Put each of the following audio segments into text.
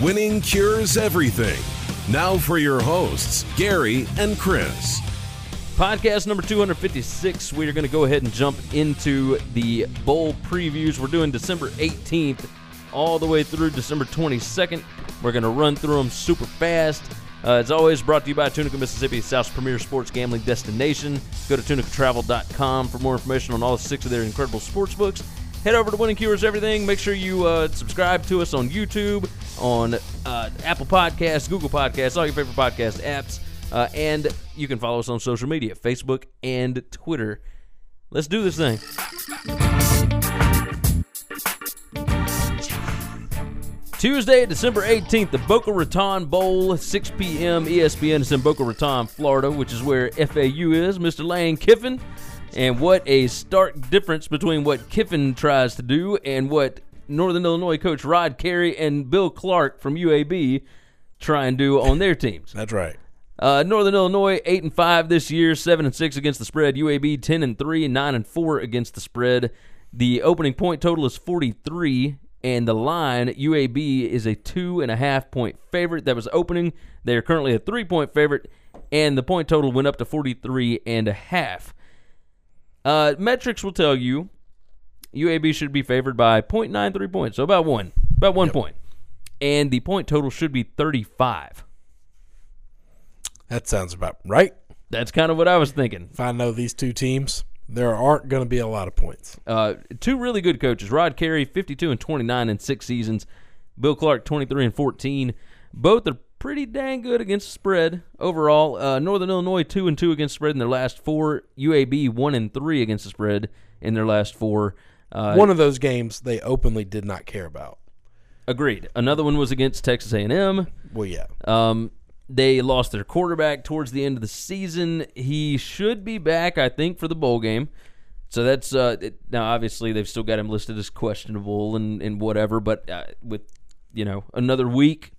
Winning cures everything. Now for your hosts, Gary and Chris. Podcast number 256. We are going to go ahead and jump into the bowl previews. We're doing December 18th all the way through December 22nd. We're going to run through them super fast. Uh, as always, brought to you by Tunica, Mississippi, South's premier sports gambling destination. Go to tunicatravel.com for more information on all six of their incredible sports books. Head over to Winning Cures Everything. Make sure you uh, subscribe to us on YouTube, on uh, Apple Podcasts, Google Podcasts, all your favorite podcast apps. Uh, and you can follow us on social media Facebook and Twitter. Let's do this thing. Tuesday, December 18th, the Boca Raton Bowl, 6 p.m. ESPN is in Boca Raton, Florida, which is where FAU is. Mr. Lane Kiffin. And what a stark difference between what Kiffin tries to do and what Northern Illinois coach Rod Carey and Bill Clark from UAB try and do on their teams. That's right. Uh, Northern Illinois eight and five this year, seven and six against the spread. UAB ten and three, nine and four against the spread. The opening point total is forty three, and the line UAB is a two and a half point favorite. That was opening. They are currently a three point favorite, and the point total went up to forty three and a half. Uh, metrics will tell you UAB should be favored by 0.93 points, so about one, about one point. and the point total should be thirty five. That sounds about right. That's kind of what I was thinking. If I know these two teams, there aren't going to be a lot of points. Uh, two really good coaches. Rod Carey, 52 and 29 in six seasons. Bill Clark, 23 and 14. Both are pretty dang good against the spread overall. Uh, Northern Illinois, 2 and 2 against the spread in their last four. UAB, 1 and 3 against the spread in their last four. Uh, One of those games they openly did not care about. agreed. Another one was against Texas A&M. Well, yeah. Um, they lost their quarterback towards the end of the season. He should be back, I think, for the bowl game. So that's uh, it, now obviously they've still got him listed as questionable and, and whatever. But uh, with you know another week,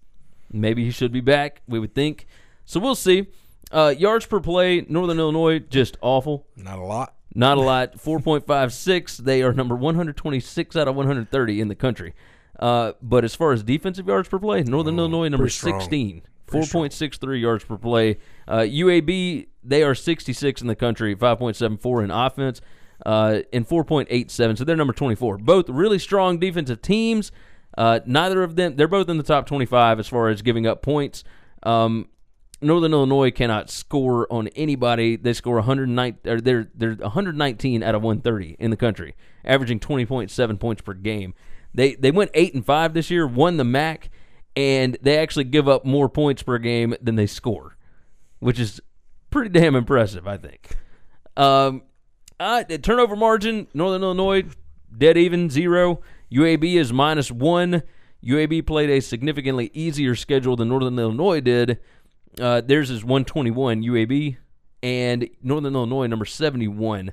maybe he should be back. We would think. So we'll see. Uh, yards per play, Northern Illinois just awful. Not a lot. Not a lot. 4.56. They are number 126 out of 130 in the country. Uh, but as far as defensive yards per play, Northern Illinois number Oh, 16. 4.63 yards per play. Uh, UAB, they are 66 in the country, 5.74 in offense, uh, and 4.87. So they're number 24. Both really strong defensive teams. Uh, neither of them, they're both in the top 25 as far as giving up points. Um, Northern Illinois cannot score on anybody. They score 109 or they're they're 119 out of 130 in the country, averaging 20.7 points per game. They they went 8 and 5 this year, won the MAC, and they actually give up more points per game than they score, which is pretty damn impressive, I think. Um uh, the turnover margin, Northern Illinois dead even, 0. UAB is minus 1. UAB played a significantly easier schedule than Northern Illinois did. Uh, theirs is 121 UAB and Northern Illinois number 71.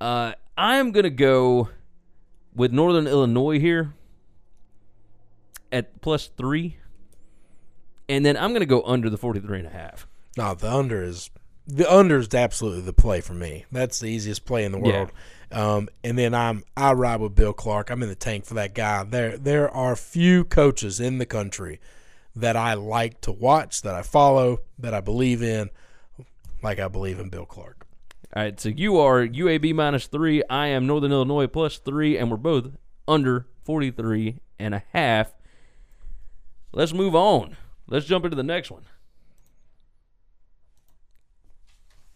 Uh, I'm going to go with Northern Illinois here at plus 3 and then I'm going to go under the 43 and a half. No, the under is the under is absolutely the play for me. That's the easiest play in the Yeah. world. Um, and then I'm I ride with Bill Clark. I'm in the tank for that guy. There there are few coaches in the country that I like to watch, that I follow, that I believe in, like I believe in Bill Clark. All right, so you are UAB minus 3, I am Northern Illinois plus 3 and we're both under 43 and a half. Let's move on. Let's jump into the next one.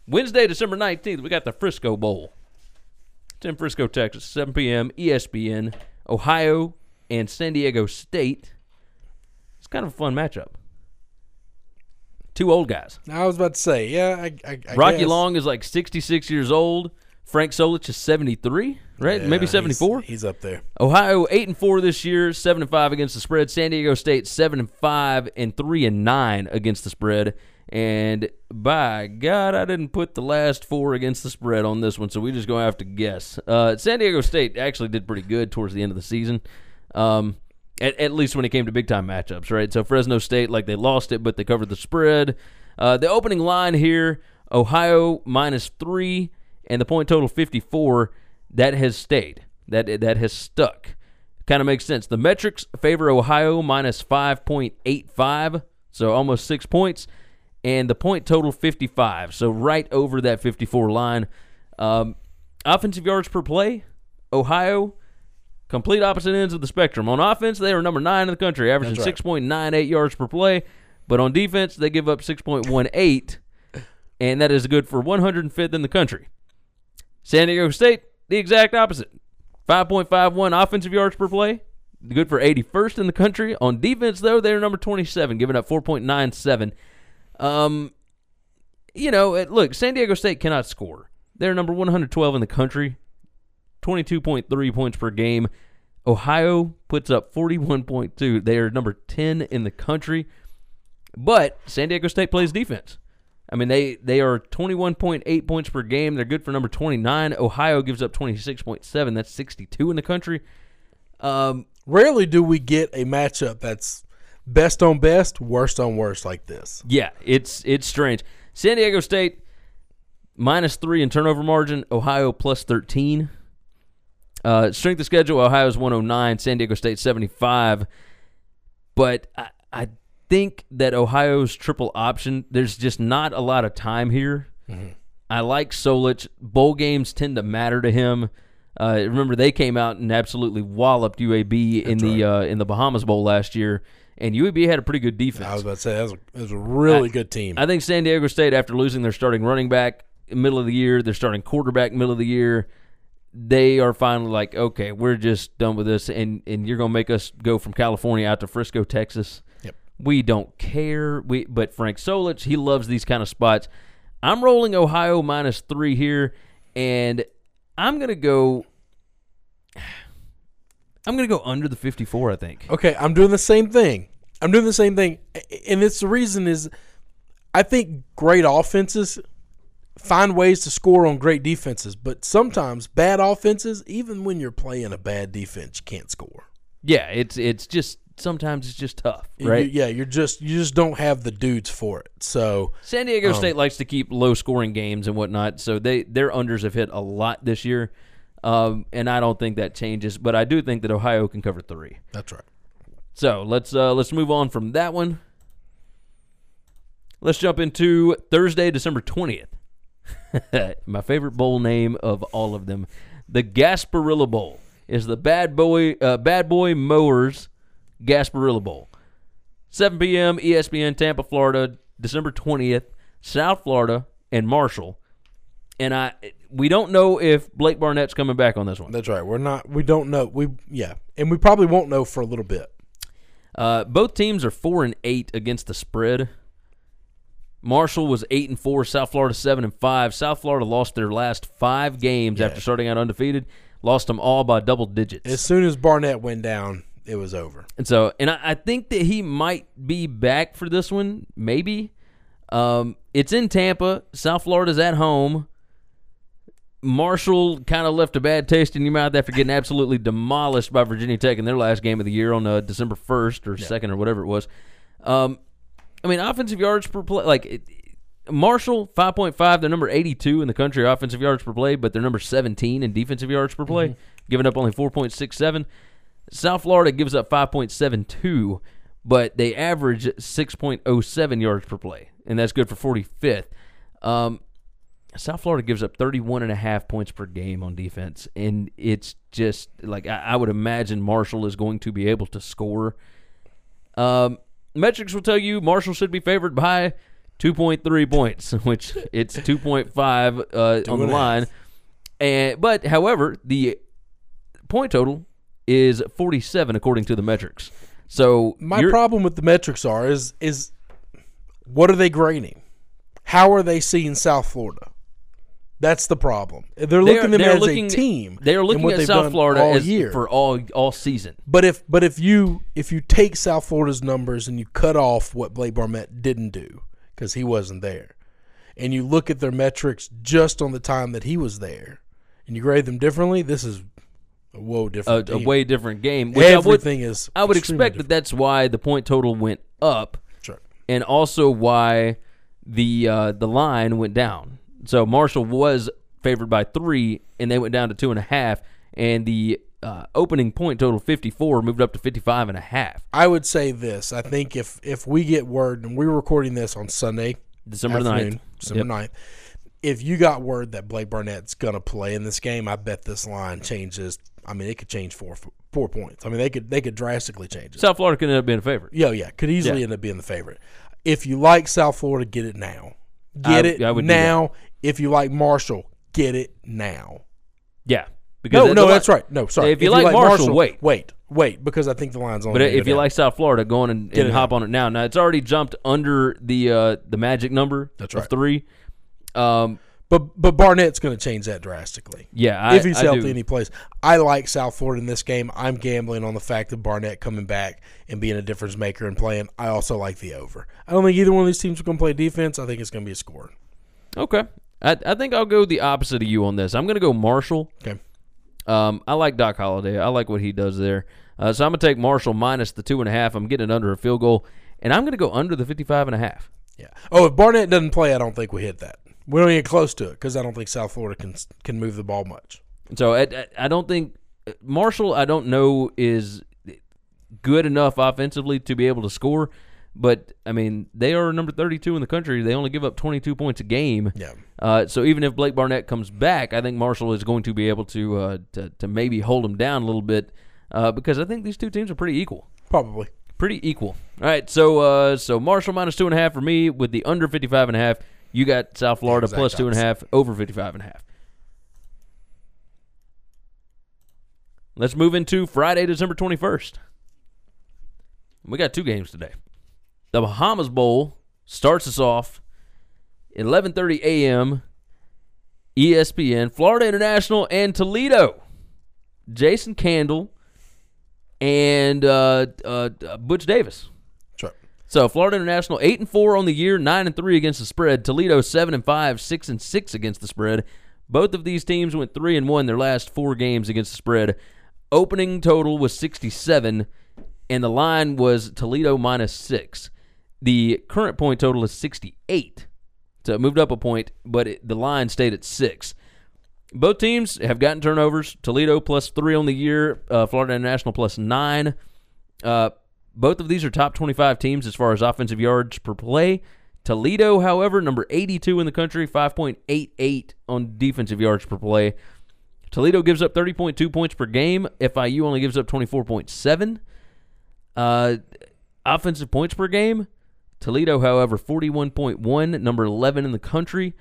Wednesday, December 19th, we got the Frisco Bowl. It's in Frisco, Texas, 7 p.m. ESPN, Ohio, and San Diego State. Kind of a fun matchup. Two old guys. I was about to say, yeah, I, I, I Rocky guess. Long is like 66 years old. Frank Solich is 73, right? Yeah, Maybe he's- 74. He's, up there. Ohio 8 and 4 this year, 7 and 5 against the spread. San Diego State 7 and 5 and 3 and 9 against the spread. And by God, I didn't put the last four against the spread on this one, so we just gonna have to guess. Uh, San Diego State actually did pretty good towards the end of the season. Um, at, at least when it came to big time matchups, right? So Fresno State, like they lost it, but they covered the spread. Uh, the opening line here Ohio minus three, and the point total 54. That has stayed. That that has stuck. kind of makes sense. The metrics favor Ohio minus 5.85, so almost six points, and the point total 55, so right over that 54 line. Um, offensive yards per play, Ohio, complete opposite ends of the spectrum. On offense, they are number nine in the country, averaging right. 6.98 yards per play, but on defense, they give up 6.18, and that is good for 105th in the country. San Diego State, the exact opposite. 5.51 offensive yards per play. Good for 81st in the country. On defense, though, they're number 27, giving up 4.97. Um, you know, it, look, San Diego State cannot score. They're number 112 in the country, 22.3 points per game. Ohio puts up 41.2. They are number 10 in the country. But San Diego State plays defense. I mean, they they are 21.8 points per game. They're good for number 29. Ohio gives up 26.7. That's 62 in the country. Um, Rarely do we get a matchup that's best on best, worst on worst like this. yeah, it's it's strange. San Diego State minus three in turnover margin. Ohio plus 13. Uh, strength of schedule: Ohio's 109, San Diego State 75. But I, I think that Ohio's triple option. There's just not a lot of time here. I like Solich. Bowl games tend to matter to him. Uh, remember, they came out and absolutely walloped UAB in the uh, in the Bahamas Bowl last year, and UAB had a pretty good defense. I was about to say that was a, that was a really I- good team. I think San Diego State, after losing their starting running back middle of the year, their starting quarterback middle of the year, they are finally like, okay, we're just done with this, and and you're gonna make us go from California out to Frisco, Texas. Yep. We don't care. We but Frank Solich, he loves these kind of spots. I'm rolling Ohio minus three here, and I'm gonna go. I'm gonna go under the 54. I think. Okay, I'm doing the same thing. I'm doing the same thing, and it's the reason is I think great offenses find ways to score on great defenses, but sometimes bad offenses, even when you're playing a bad defense, you can't score. Yeah, it's it's just sometimes it's just tough, You- right? yeah, you're just you just don't have the dudes for it. So San Diego State likes to keep low scoring games and whatnot, so they their unders have hit a lot this year, um, and I don't think that changes. But I do think that Ohio can cover three. that's right. So let's uh, let's move on from that one. Let's jump into Thursday, December twentieth. My favorite bowl name of all of them, the Gasparilla Bowl, is the Bad Boy uh, Bad Boy Mowers Gasparilla Bowl. 7 p.m. ESPN Tampa, Florida, December 20th, South Florida and Marshall. And I we don't know if Blake Barnett's coming back on this one. That's right. We're not. We don't know. We yeah, and we probably won't know for a little bit. Uh, both teams are four and eight against the spread. Marshall was eight and four. South Florida seven and five. South Florida lost their last five games after starting out undefeated. Lost them all by double digits. As soon as Barnett went down, it was over. And so, and I, I think that he might be back for this one. Maybe. Um, it's in Tampa. South Florida's at home. Marshall kind of left a bad taste in your mouth after getting absolutely demolished by Virginia Tech in their last game of the year on uh, December first or second or whatever it was. Um, I mean, offensive yards per play, like it, Marshall five point five. They're number eighty two in the country offensive yards per play, but they're number seventeen in defensive yards per play, giving up only four point six seven. South Florida gives up 5.72, but they average 6.07 yards per play, and that's good for 45th. Um, South Florida gives up 31 and a half points per game on defense, and it's just like I, I would imagine Marshall is going to be able to score. Um, metrics will tell you Marshall should be favored by 2.3 points, which it's 2.5 uh, on the line. And but however, the point total is 47 according to the metrics. So My problem with the metrics are is is what are they grading? How are they seeing South Florida? That's the problem. They're they looking are- at them they are as looking, a team. They are looking at South Florida all as year. for all all season. But if but if you if you take South Florida's numbers and you cut off what Blake Barnett didn't do because he wasn't there, and you look at their metrics just on the time that he was there, and you grade them differently, this is a whoa different. a team. way different game. Which I would, Everything is. I would expect that that's why the point total went up, different. and also why the uh, the line went down. So Marshall was favored by three, and they went down to two and a half, and the uh, opening point total 54 moved up to 55 and a half. I would say this. I think if if we get word, and we're recording this on Sunday, December the 9th. December Yep. 9th. If you got word that Blake Barnett's gonna play in this game, I bet this line changes. I mean, it could change four four points. I mean, they could they could drastically change it. South Florida could end up being a favorite. Yeah, yeah, could easily Yeah. end up being the favorite. If you like South Florida, get it now. Get I- it I now. If you like Marshall, get it now. Yeah. Because No, no, that's right. No, sorry. If you like Marshall, wait. wait, wait, because I think the line's on. But if you like South Florida, go on and, and hop on it now. Now it's already jumped under the uh, the magic number That's of right. three. Um, but but Barnett's going to change that drastically. yeah, I, if he's I healthy and he I like South Florida in this game. I'm gambling on the fact that Barnett coming back and being a difference maker and playing. I also like the over. I don't think either one of these teams are going to play defense. I think it's going to be a score. Okay. I, I think I'll go the opposite of you on this. I'm going to go Marshall. Okay. Um, I like Doc Holliday. I like what he does there. Uh, so I'm going to take Marshall minus the two and a half. I'm getting it under a field goal, and I'm going to go under the 55 and a half. Yeah. Oh, if Barnett doesn't play, I don't think we hit that. We don't get close to it because I don't think South Florida can can move the ball much. So I, I- I don't think Marshall. I don't know is good enough offensively to be able to score. But I mean, they are number 32 in the country. They only give up 22 points a game. Yeah. Uh, so even if Blake Barnett comes back, I think Marshall is going to be able to uh, to, to maybe hold him down a little bit uh, because I think these two teams are pretty equal. Probably. Pretty equal. All right, so uh, so Marshall minus two and a half for me with the under 55 and a half. You got South Florida exact plus two and a half over 55 and a half. Let's move into Friday, December 21st. We got two games today. The Bahamas Bowl starts us off 11:30 a.m. ESPN, Florida International and Toledo. Jason Candle and uh, uh, Butch Davis. Right. So Florida International eight and four on the year, nine and three against the spread. Toledo seven and five, six and six against the spread. Both of these teams went three and one their last four games against the spread. Opening total was sixty seven, and the line was Toledo minus six. The current point total is sixty eight, so it moved up a point, but it, the line stayed at six. Both teams have gotten turnovers. Toledo plus three on the year. Uh, Florida International plus nine. Uh, both of these are top 25 teams as far as offensive yards per play. Toledo, however, number 82 in the country, 5.88 on defensive yards per play. Toledo gives up 30.2 points per game. FIU only gives up 24.7. Uh, offensive points per game. Toledo, however, 41.1, number 11 in the country.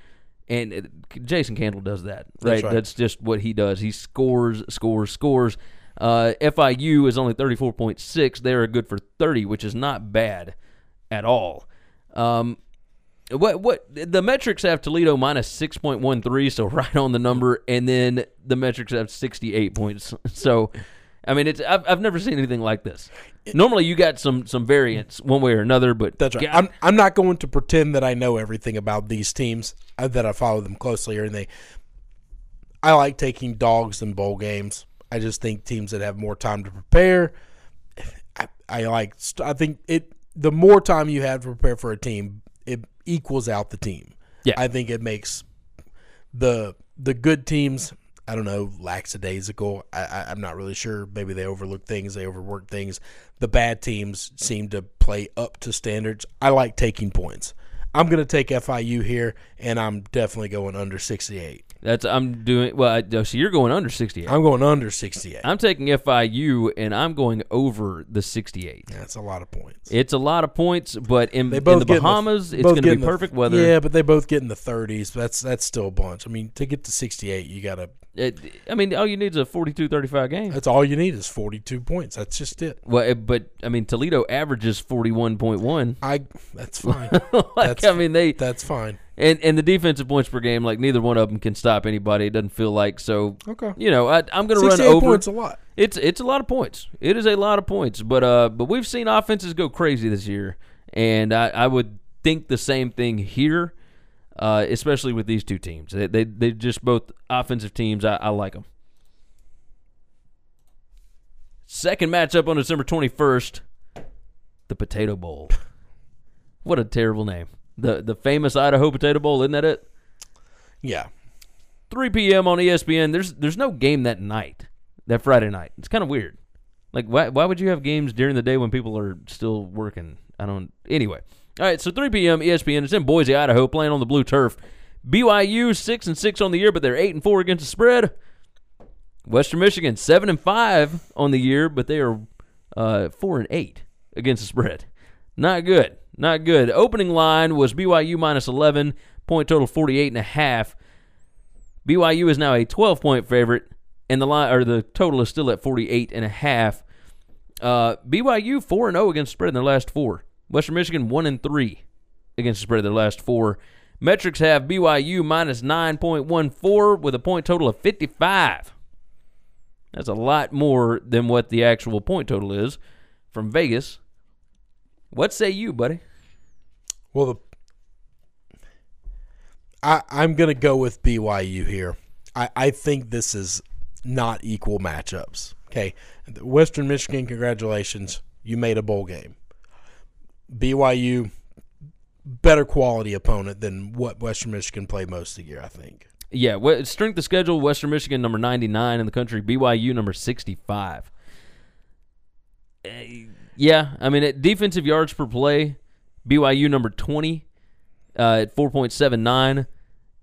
And it- Jason Candle does that, right? That's right. That's just what he does. He scores, scores, scores. Uh, FIU is only 34.6. They're good for 30, which is not bad at all. Um, what what the metrics have Toledo minus 6.13, so right on the number, and then the metrics have 68 points. So, I mean, it's I've, I've never seen anything like this. Normally, you got some some variance one way or another, but That's right. God, I'm I'm not going to pretend that I know everything about these teams uh, that I follow them closely or anything. I like taking dogs in bowl games. I just think teams that have more time to prepare I, I like I think it the more time you have to prepare for a team, it equals out the team. Yeah. I think it makes the the good teams I don't know, lackadaisical. I, I, I'm not really sure. Maybe they overlook things, they overwork things. The bad teams seem to play up to standards. I like taking points. I'm going to take FIU here, and I'm definitely going under 68. That's I'm doing well. I, so you're going under 68. I'm going under 68. I'm taking FIU and I'm going over the 68. That's a lot of points. It's a lot of points, but in, in the Bahamas, it's going to be in the- perfect weather. Yeah, but they both get in the 30s. That's that's still a bunch. I mean, to get to 68, you got to. I mean, all you need is a 42-35 game. That's all you need is 42 points. That's just it. Well, but I mean, Toledo averages 41.1. I. That's fine. like, That's- I mean, they that's fine. And and the defensive points per game, like neither one of them can stop anybody. It doesn't feel like so. Okay. You know, I, I'm going to run 68 over. points a lot. It's it's a lot of points. It is a lot of points, but uh, but we've seen offenses go crazy this year, and I, I would think the same thing here, uh, especially with these two teams. They they they just both offensive teams. I, I like them. Second matchup on December twenty first, the Potato Bowl. What a terrible name. The the famous Idaho Potato Bowl, isn't that it? Yeah. 3 p.m. on ESPN. There's there's no game that night. that Friday night. It's kind of weird. Like, why, why would you have games during the day when people are still working? I don't. Anyway. All right, so 3 p.m. ESPN. It's in Boise, Idaho, playing on the blue turf. BYU six and six on the year, but they're eight and four against the spread. Western Michigan seven and five on the year, but they are uh, four and eight against the spread. Not good. Not good. Opening line was BYU minus 11, point total 48 and a half. BYU is now a 12 point favorite, and the line or the total is still at 48 and a half. Uh, BYU 4 and 0 against spread in their last four. Western Michigan 1 and 3 against the spread of their last four. Metrics have BYU minus 9.14 with a point total of 55. That's a lot more than what the actual point total is from Vegas. What say you, buddy? Well, the I, I'm going to go with BYU here. I, I think this is not equal matchups. Okay. Western Michigan, congratulations. You made a bowl game. BYU, better quality opponent than what Western Michigan played most of the year, I think. Yeah, strength of schedule Western Michigan number 99 in the country, BYU number 65. Uh, yeah, I mean, at defensive yards per play, BYU number 20 uh, at 4.79.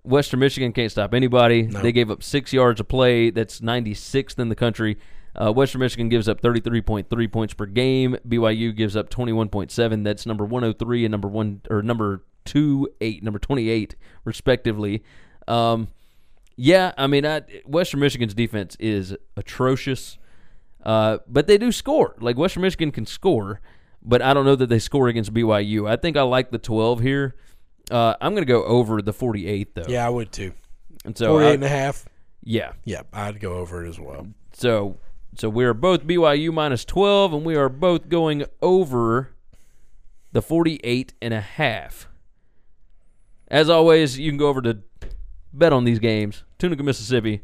Western Michigan can't stop anybody. No. They gave up six yards a play. That's 96th in the country. Uh, Western Michigan gives up 33.3 points per game. BYU gives up 21.7. That's number 103 and number one or number two eight, number 28 respectively. Um, yeah, I mean, I, Western Michigan's defense is atrocious, uh, but they do score. Like Western Michigan can score, but I don't know that they score against BYU. I think I like the 12 here. Uh, I'm going to go over the 48 though. Yeah, I would too. and so 48 I- and a half. yeah, Yeah, I'd go over it as well. so so we are both BYU minus 12 and we are both going over the 48 and a half. As always, you can go over to bet on these games. Tunica, Mississippi,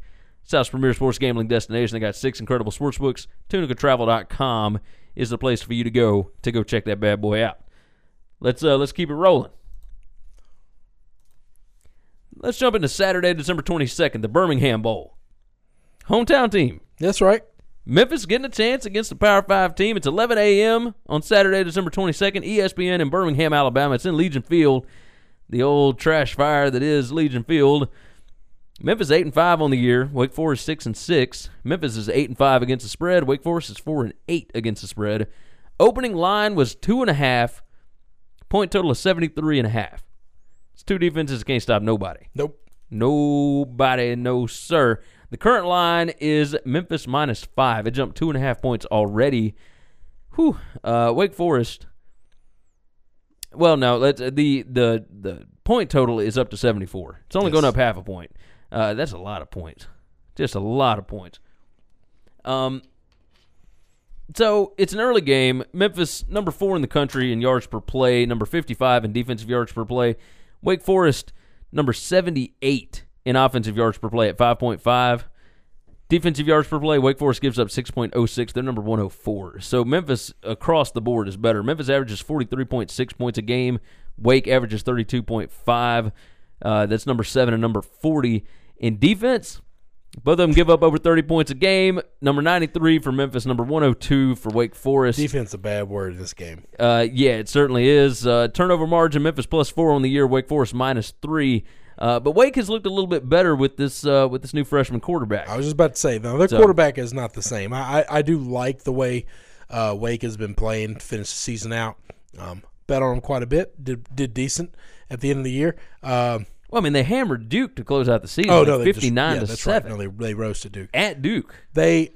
South's premier sports gambling destination. They got six incredible sports books. TunicaTravel.com is the place for you to go to go check that bad boy out. Let's uh let's keep it rolling. Let's jump into Saturday, December 22nd, the Birmingham Bowl. Hometown team That's right. Memphis getting a chance against the Power Five team. It's 11 a.m. on Saturday, December 22nd. ESPN in Birmingham, Alabama. It's in Legion Field, the old trash fire that is Legion Field. Memphis eight and five on the year. Wake Forest six and six. Memphis is eight and five against the spread. Wake Forest is four and eight against the spread. Opening line was two and a half. Point total of 73 and a half. It's two defenses that can't stop nobody. Nope. Nobody, no sir. The current line is Memphis minus five. It jumped two and a half points already. Whew. Uh, Wake Forest. Well, no. Let's the the the point total is up to seventy four. It's only Yes. going up half a point. Uh, that's a lot of points. Just a lot of points. Um. So it's an early game. Memphis, number four in the country in yards per play, number 55 in defensive yards per play. Wake Forest, number 78 in offensive yards per play at 5.5. Defensive yards per play, Wake Forest gives up 6.06. They're number 104. So Memphis across the board is better. Memphis averages 43.6 points a game. Wake averages 32.5. Uh, that's number seven and number 40. In defense, both of them give up over 30 points a game. Number 93 for Memphis, number 102 for Wake Forest. Defense a bad word in this game. Uh, yeah, it certainly is. Uh, turnover margin: Memphis plus four on the year, Wake Forest minus three. Uh, but Wake has looked a little bit better with this uh, with this new freshman quarterback. I was just about to say, no, their So- quarterback is not the same. I, I, I do like the way uh, Wake has been playing to finish the season out. Um, bet on them quite a bit. Did did decent at the end of the year. Um, Well, I mean, they hammered Duke to close out the season. oh like no, fifty nine yeah, to that's seven Right. No, they they roasted Duke. at Duke. They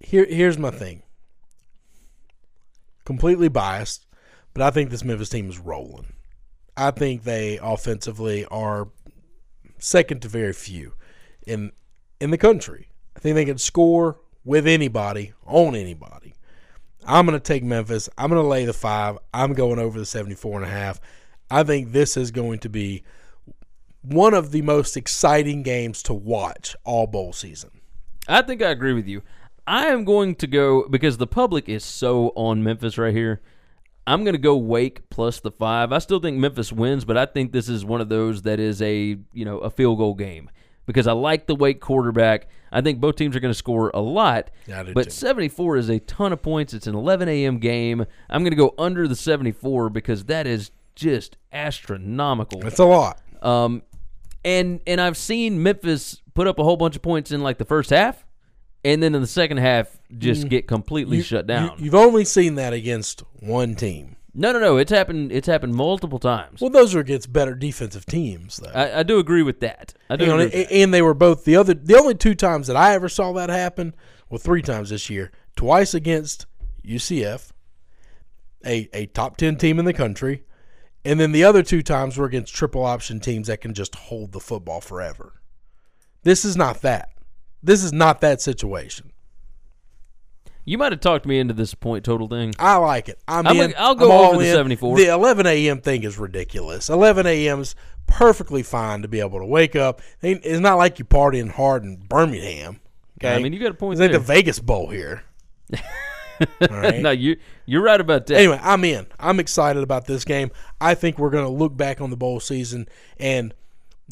here here's my thing. Completely biased, but I think this Memphis team is rolling. I think they offensively are second to very few in in the country. I think they can score with anybody on anybody. I'm going to take Memphis. I'm going to lay the 5. I'm going over the 74 and a half. I think this is going to be one of the most exciting games to watch all bowl season. I think I agree with you. I am going to go because the public is so on Memphis right here. I'm going to go Wake plus the five. I still think Memphis wins, but I think this is one of those that is a you know a field goal game. because I like the Wake quarterback. I think both teams are going to score a lot. But too. 74 is a ton of points. It's an 11 a.m. game. I'm going to go under the 74 because that is just astronomical. It's a lot. Um, and and I've seen Memphis put up a whole bunch of points in like the first half, and then in the second half just get completely shut down. You, have only seen that against one team. no, no, no. It's happened. It's happened multiple times. Well, those are against better defensive teams, though. I, I do agree with that. I do You know, agree with and, and they were both the other. The only two times that I ever saw that happen, well, three times this year. Twice against UCF, a a top ten team in the country, and then the other two times were against triple option teams that can just hold the football forever. This is not that. This is not that situation. You might have talked me into this point total thing. I like it. I'm, I'm in. a- I'll go I'm all over the in. 74. The 11 a.m. thing is ridiculous. 11 a.m. is perfectly fine to be able to wake up. It's not like you're partying hard in Birmingham. Okay, I mean, you got a point It's like there. the Vegas Bowl here. All right. no, you you're right about that. Anyway, I'm in. I'm excited about this game. I think we're going to look back on the bowl season and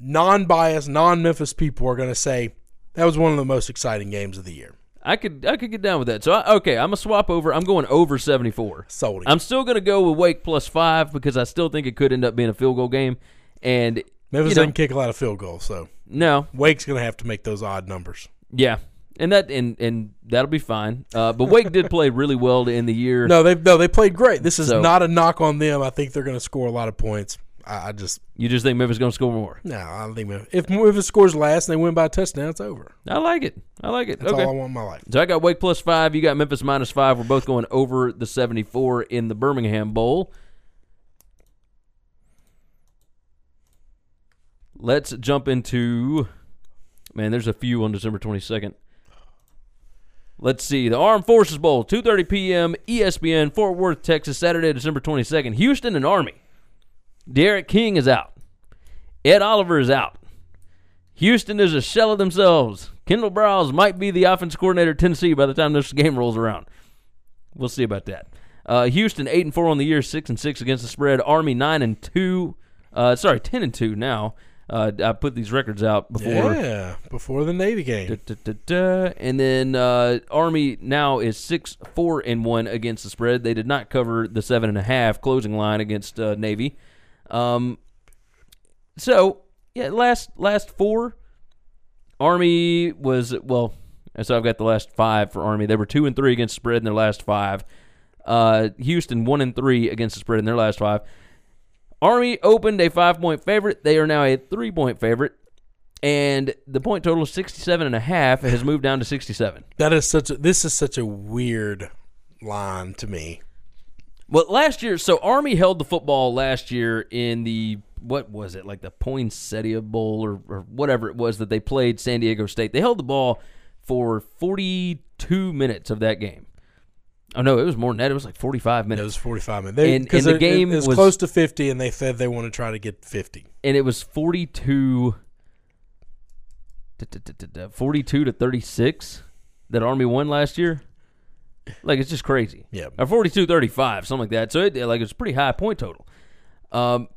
non-biased, non-Memphis people are going to say that was one of the most exciting games of the year. I could I could get down with that. So I, okay, I'm gonna swap over. I'm going over 74. Sold it. I'm still gonna go with Wake plus five because I still think it could end up being a field goal game. And Memphis you know, doesn't kick a lot of field goals, so no, Wake's going to have to make those odd numbers. yeah, and that and and that'll be fine. Uh, but Wake did play really well to end the year. No, they no, they played great. This is So- not a knock on them. I think they're going to score a lot of points. I, I just You just think Memphis gonna score more? no. I don't think Memphis- if Memphis scores last and they win by a touchdown, it's over. I like it. I like it. That's okay. all I want in my life. So I got Wake plus five. You got Memphis minus five. We're both going over the 74 in the Birmingham Bowl. Let's jump into. Man, there's a few on December 22nd. Let's see. The Armed Forces Bowl, 2.30 p.m., ESPN, Fort Worth, Texas, Saturday, December 22nd. Houston and Army. D'Eriq King is out. Ed Oliver is out. Houston is a shell of themselves. Kendal Briles might be the offense coordinator at Tennessee by the time this game rolls around. We'll see about that. Uh, Houston eight and four on the year, six and six against the spread. Army nine and two. Uh, sorry, ten and two now. Uh, I put these records out before. Yeah, before the Navy game. Da, da, da. And then uh, Army now is six four and one against the spread. They did not cover the seven and a half closing line against uh, Navy. Um, so yeah, last last four, Army was well. So I've got the last five for Army. They were two and three against spread in their last five. Uh, Houston one and three against the spread in their last five. Army opened a five point favorite. They are now a three point favorite. And the point total is 67 and a half. It has moved down to 67. That is such a. This is such a weird line to me. Well, last year, so Army held the football last year in the what was it like the Poinsettia Bowl or, or whatever it was that they played San Diego State. They held the ball for 42 minutes of that game. Oh no, it was more than that. It was like 45 minutes. It was forty five minutes. They, And- and the it- game it was, was- close to fifty, and they said they want to try to get fifty. and it was 42 da- da- da- da- da, 42 to 36 that Army won last year. Like it's just crazy. Yeah. Or 42 35, something like that. So it like it's a pretty high point total. Um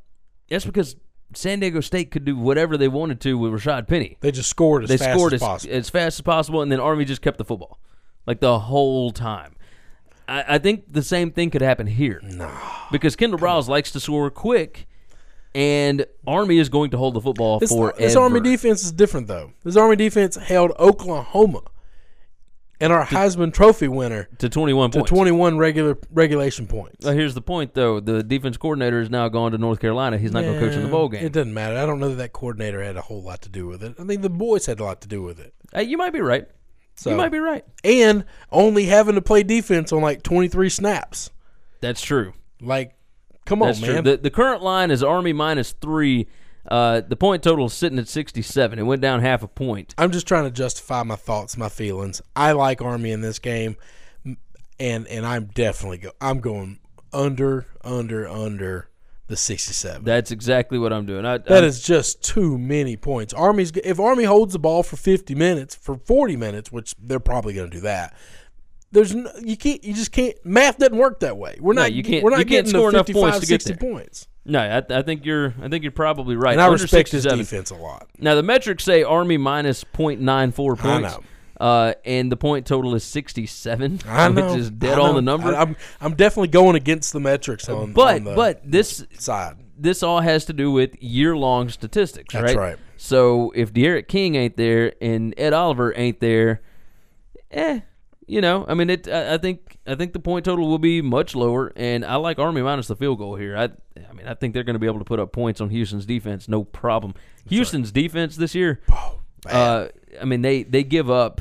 that's because San Diego State could do whatever they wanted to with Rashad Penny. They just scored as They fast scored as as, possible. as fast as possible and then Army just kept the football. Like the whole time. I, I think the same thing could happen here. No. Because Kendal Briles likes to score quick and Army is going to hold the football This, forever. this Army defense is different, though. This Army defense held Oklahoma and our Heisman Trophy winner to 21 to 21 regular regulation points. Well, here's the point, though. The defense coordinator is now gone to North Carolina. He's not going to coach in the bowl game. It doesn't matter. I don't know that that coordinator had a whole lot to do with it. I think the boys had a lot to do with it. Hey, you might be right. So, You might be right. and only having to play defense on like 23 snaps. That's true. Like, come That's on, true. man. The, the current line is Army minus three. Uh, the point total is sitting at 67. It went down half a point. I'm just trying to justify my thoughts, my feelings. I like Army in this game, and and I'm definitely go. I'm going under, under, under the 67. That's exactly what I'm doing. I, That I'm- is just too many points. Army's if Army holds the ball for 50 minutes, for 40 minutes, which they're probably going to do that. There's no, you can't you just can't math doesn't work that way. We're No, not you can't- we're not you can't getting score to enough points to get 60 there. points. No, I, I think you're. I think you're probably right. And I Under respect his defense a lot. Now the metrics say Army minus .94 I points. know. Uh, and the point total is 67, I know. which is dead on the number. I, am I'm definitely going against the metrics on, but on the but this side. this all has to do with year long statistics, That's right? right. So if De'Aaron King ain't there and Ed Oliver ain't there, eh, you know, I mean, it. I, I think I think the point total will be much lower, and I like Army minus the field goal here. I I mean, I think they're going to be able to put up points on Houston's defense, no problem. Houston's defense this year, Oh, uh, I mean, they they give up.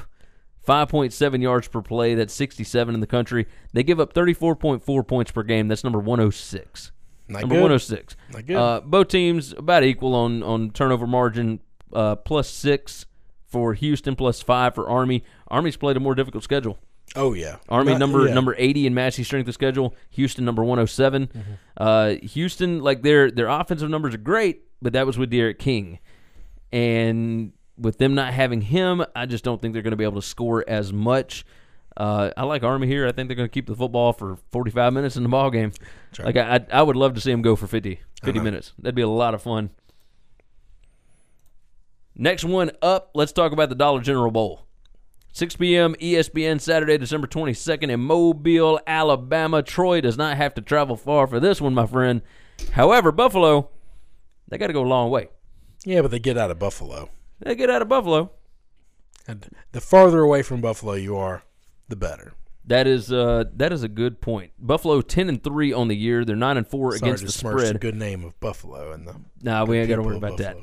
5.7 yards per play. That's 67 in the country. They give up 34.4 points per game. That's number 106. Not Number good. 106. Not good. Uh, both teams about equal on on turnover margin, uh, plus six for Houston, plus five for Army. Army's played a more difficult schedule. oh yeah. Army Not- number yeah. number 80 in Massey strength of schedule. Houston number 107. Mm-hmm. Uh, Houston like their their offensive numbers are great, but that was with D'Eriq King, and with them not having him, I just don't think they're going to be able to score as much. Uh, I like Army here. I think they're going to keep the football for 45 minutes in the ball game. Sure. Like I, I, would love to see them go for 50, 50 minutes. That'd be a lot of fun. Next one up, let's talk about the Dollar General Bowl. 6 p.m. ESPN Saturday, December 22nd in Mobile, Alabama. Troy does not have to travel far for this one, my friend. However, Buffalo, they got to go a long way. Yeah, but they get out of Buffalo. They get out of Buffalo. And the farther away from Buffalo you are, the better. That is uh, that is a good point. Buffalo 10 and 3 on the year. They're 9 and 4 Sorry against to the smirch the spread. good name of Buffalo and the Nah, we ain't got to worry of about that.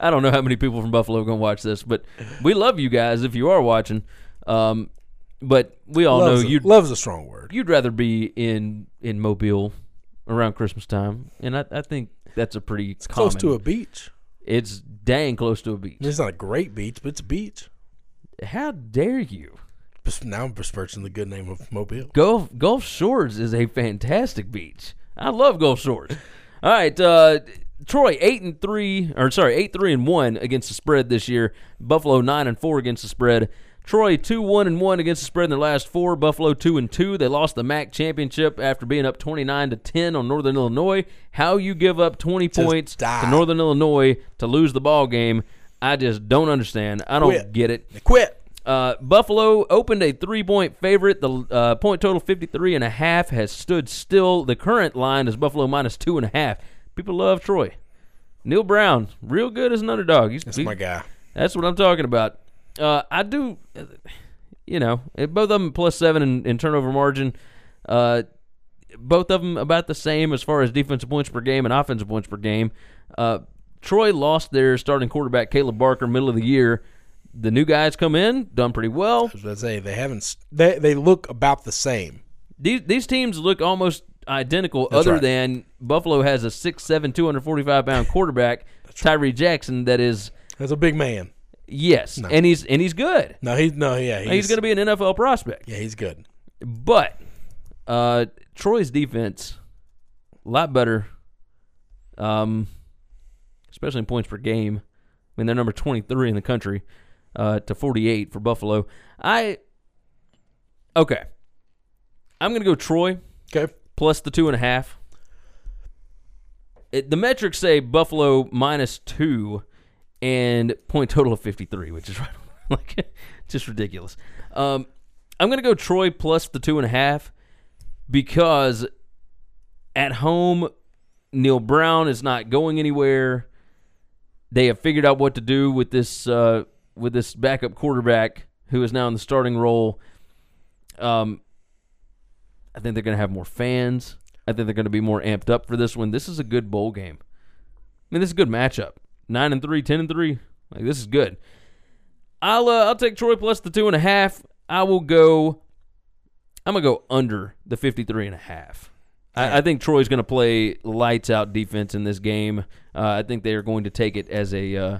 I don't know how many people from Buffalo are going to watch this, but we love you guys if you are watching. Um, but we all love's know you'd love's a strong word. you'd rather be in in Mobile around Christmas time, and I, I think that's a pretty It's common. close to a beach. It's dang close to a beach. It's not a great beach, but it's a beach. How dare you? Now I'm besmirching the good name of Mobile. Gulf Gulf Shores is a fantastic beach. I love Gulf Shores. All right, uh, Troy eight and three, or sorry, eight three and one against the spread this year. Buffalo nine and four against the spread. Troy two one and one against the spread in their last four. Buffalo two and two. They lost the MAC championship after being up twenty nine to ten on Northern Illinois. How you give up twenty points die. to Northern Illinois to lose the ball game? I just don't understand. I don't Quit. get it. They quit. Uh, Buffalo opened a three-point favorite. The uh, point total 53 and a half has stood still. The current line is Buffalo minus two and a half. People love Troy. Neal Brown, real good as an underdog. He's, That's he- my guy. That's what I'm talking about. Uh, I do, you know, both of them plus seven in, in turnover margin. Uh, both of them about the same as far as defensive points per game and offensive points per game. Uh, Troy lost their starting quarterback Kaleb Barker middle of the year. The new guys come in, done pretty well. I was about to say they haven't. They they look about the same. These these teams look almost identical, That's other right. than Buffalo has a 6'7", 245 pound quarterback, Tyree Jackson. That is That's a big man. Yes, and he's and he's good. No, he's no, yeah, he's, He's, going to be an NFL prospect. Yeah, he's good. But uh, Troy's defense, a lot better, um, especially in points per game. I mean, they're number 23 in the country uh, to 48 for Buffalo. I, okay. I'm going to go Troy Okay, plus the two and a half. It, the metrics say Buffalo minus two and point total of 53, which is right, like just ridiculous. Um, I'm going to go Troy plus the two and a half because at home, Neal Brown is not going anywhere. They have figured out what to do with this uh, with this backup quarterback who is now in the starting role. Um, I think they're going to have more fans. I think they're going to be more amped up for this one. This is a good bowl game. I mean, this is a good matchup. Nine and three, ten and three. Like this is good. I'll uh, I'll take Troy plus the two and a half. I will go. I'm gonna go under the 53 and a half. I, I think Troy's going to play lights out defense in this game. Uh, I think they are going to take it as a uh,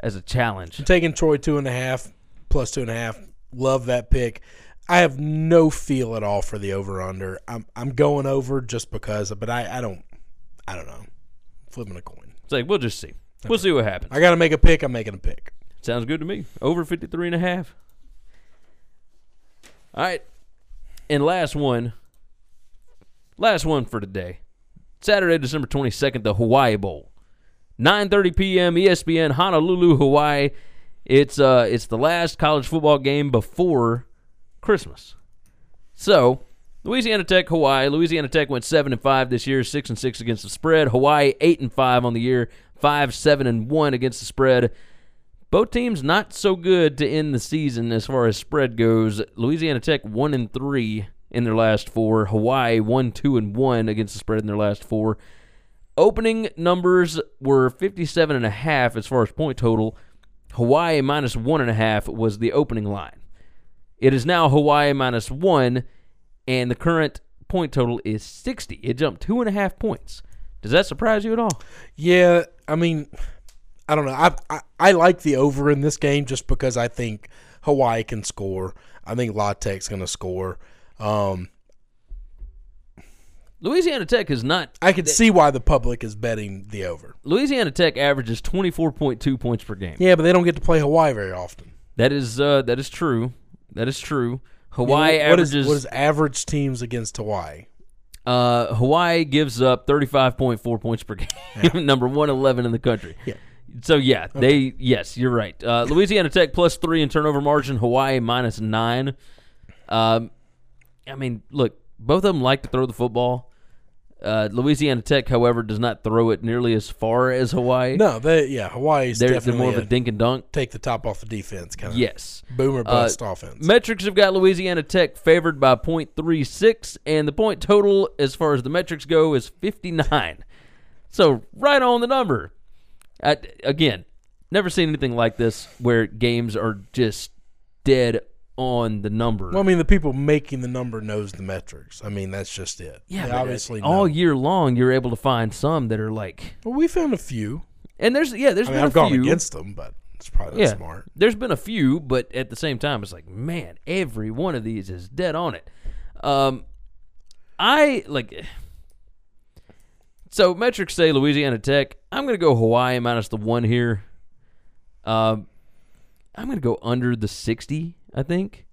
as a challenge. I'm taking Troy two and a half plus two and a half. Love that pick. I have no feel at all for the over under. I'm I'm going over just because, but I I don't I don't know. Flipping a coin. It's like we'll just see. We'll see what happens. I got to make a pick. I'm making a pick. Sounds good to me. Over 53 and a half. All right. And last one. Last one for today. Saturday, December 22nd, the Hawaii Bowl. 9:30 p.m. ESPN Honolulu, Hawaii. It's uh it's the last college football game before Christmas. So, Louisiana Tech, Hawaii. Louisiana Tech went 7 and 5 this year, 6 and 6 against the spread. Hawaii 8 and 5 on the year, 5 7 and 1 against the spread. Both teams not so good to end the season as far as spread goes. Louisiana Tech 1 and 3 in their last 4. Hawaii 1 2 and 1 against the spread in their last 4. Opening numbers were 57 and a half as far as point total. Hawaii minus one and a half was the opening line. It is now Hawaii minus one, and the current point total is 60. It jumped two and a half points. Does that surprise you at all? Yeah, I mean, I don't know. I, I I like the over in this game just because I think Hawaii can score. I think La Tech's going to score. Um, Louisiana Tech is not. I can see why the public is betting the over. Louisiana Tech averages 24.2 points per game. Yeah, but they don't get to play Hawaii very often. That is uh, that is true. That is true. Hawaii what is- averages. what is average teams against Hawaii? Uh, Hawaii gives up 35.4 points per game, number 111 in the country. Yeah. So yeah, they yes, you're right. Uh, Louisiana Tech plus three in turnover margin. Hawaii minus nine. Um, I mean, look, both of them like to throw the football. Uh, Louisiana Tech, however, does not throw it nearly as far as Hawaii. No, they yeah, Hawaii's they're, they're definitely more of a dink and dunk. take the top off the defense kind of Yes. boomer bust offense. Metrics have got Louisiana Tech favored by .36, and the point total, as far as the metrics go, is 59. So right on the number. I, again, never seen anything like this where games are just dead on the number. well, I mean, the people making the number knows the metrics. I mean, that's just it. yeah, They uh, obviously all know. year long you're able to find some that are like, Well, we found a few. and there's yeah, there's I mean, I've gone few. against them, but it's probably not yeah, smart. there's been a few, but at the same time, it's like, man, every one of these is dead on it. Um, I like. So metrics say Louisiana Tech. I'm going to go Hawaii minus the one here. Um, I'm going to go under the 60. I think.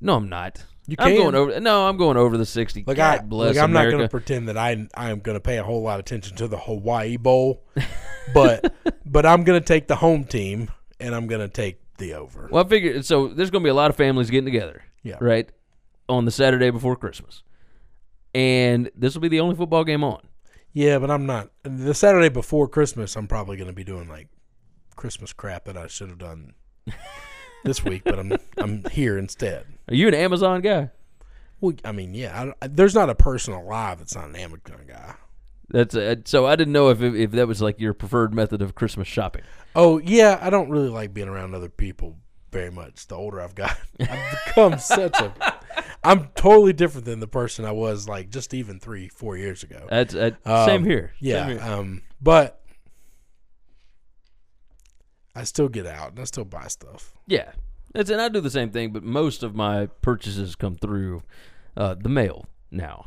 No, I'm not. You I'm can. going over. No, I'm going over the 60. Like God I, bless like I'm not going to pretend that I I am going to pay a whole lot of attention to the Hawaii Bowl, but but I'm going to take the home team and I'm going to take the over. Well, I figured so. There's going to be a lot of families getting together. Yeah. Right. On the Saturday before Christmas, and this will be the only football game on. Yeah, but I'm not. The Saturday before Christmas, I'm probably going to be doing like Christmas crap that I should have done this week, but I'm I'm here instead. Are you an Amazon guy? Well, I mean, yeah, I, I- there's not a person alive that's not an Amazon guy. That's uh, so. I didn't know if if that was like your preferred method of Christmas shopping. Oh yeah, I don't really like being around other people very much. The older I've got, I've become such a. I'm totally different than the person I was like just even three, four years ago. That's uh, Um, same here. Yeah, Same here. um, but I still get out and I still buy stuff. Yeah. That's and I do the same thing, but most of my purchases come through uh, the mail now.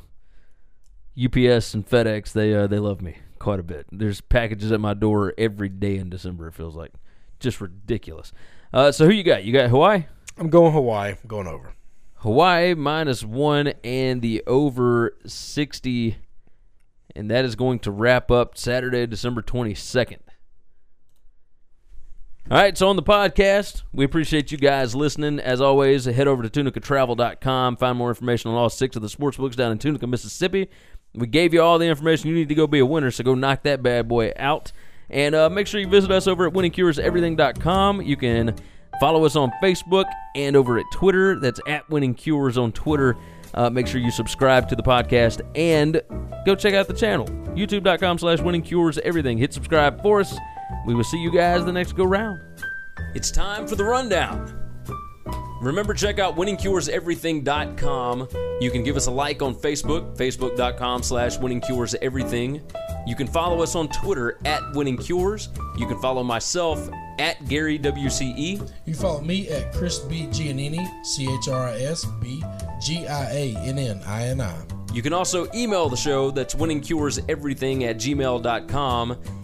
UPS and FedEx they uh, they love me quite a bit. There's packages at my door every day in December. It feels like just ridiculous. Uh, so who you got? You got Hawaii. I'm going Hawaii. I'm going over. Hawaii minus one and the over 60. And that is going to wrap up Saturday, December 22nd. All right, so on the podcast, we appreciate you guys listening. As always, head over to tunicatravel.com. Find more information on all six of the sports books down in Tunica, Mississippi. We gave you all the information you need to go be a winner, so go knock that bad boy out. And uh, make sure you visit us over at winningcureseverything.com. You can follow us on Facebook and over at Twitter. That's at Winning Cures on Twitter. Uh, make sure you subscribe to the podcast and go check out the channel. YouTube.com slash Winning Cures Everything. Hit subscribe for us. We will see you guys the next go round. It's time for the rundown. Remember, check out winningcureseverything.com. You can give us a like on Facebook, facebook.com slash winningcureseverything. You can follow us on Twitter at winningcures. You can follow myself at Gary WCE. You follow me at Chris B. Giannini, C H R I S B G I A N N I N I. You can also email the show, that's winningcureseverything at gmail.com.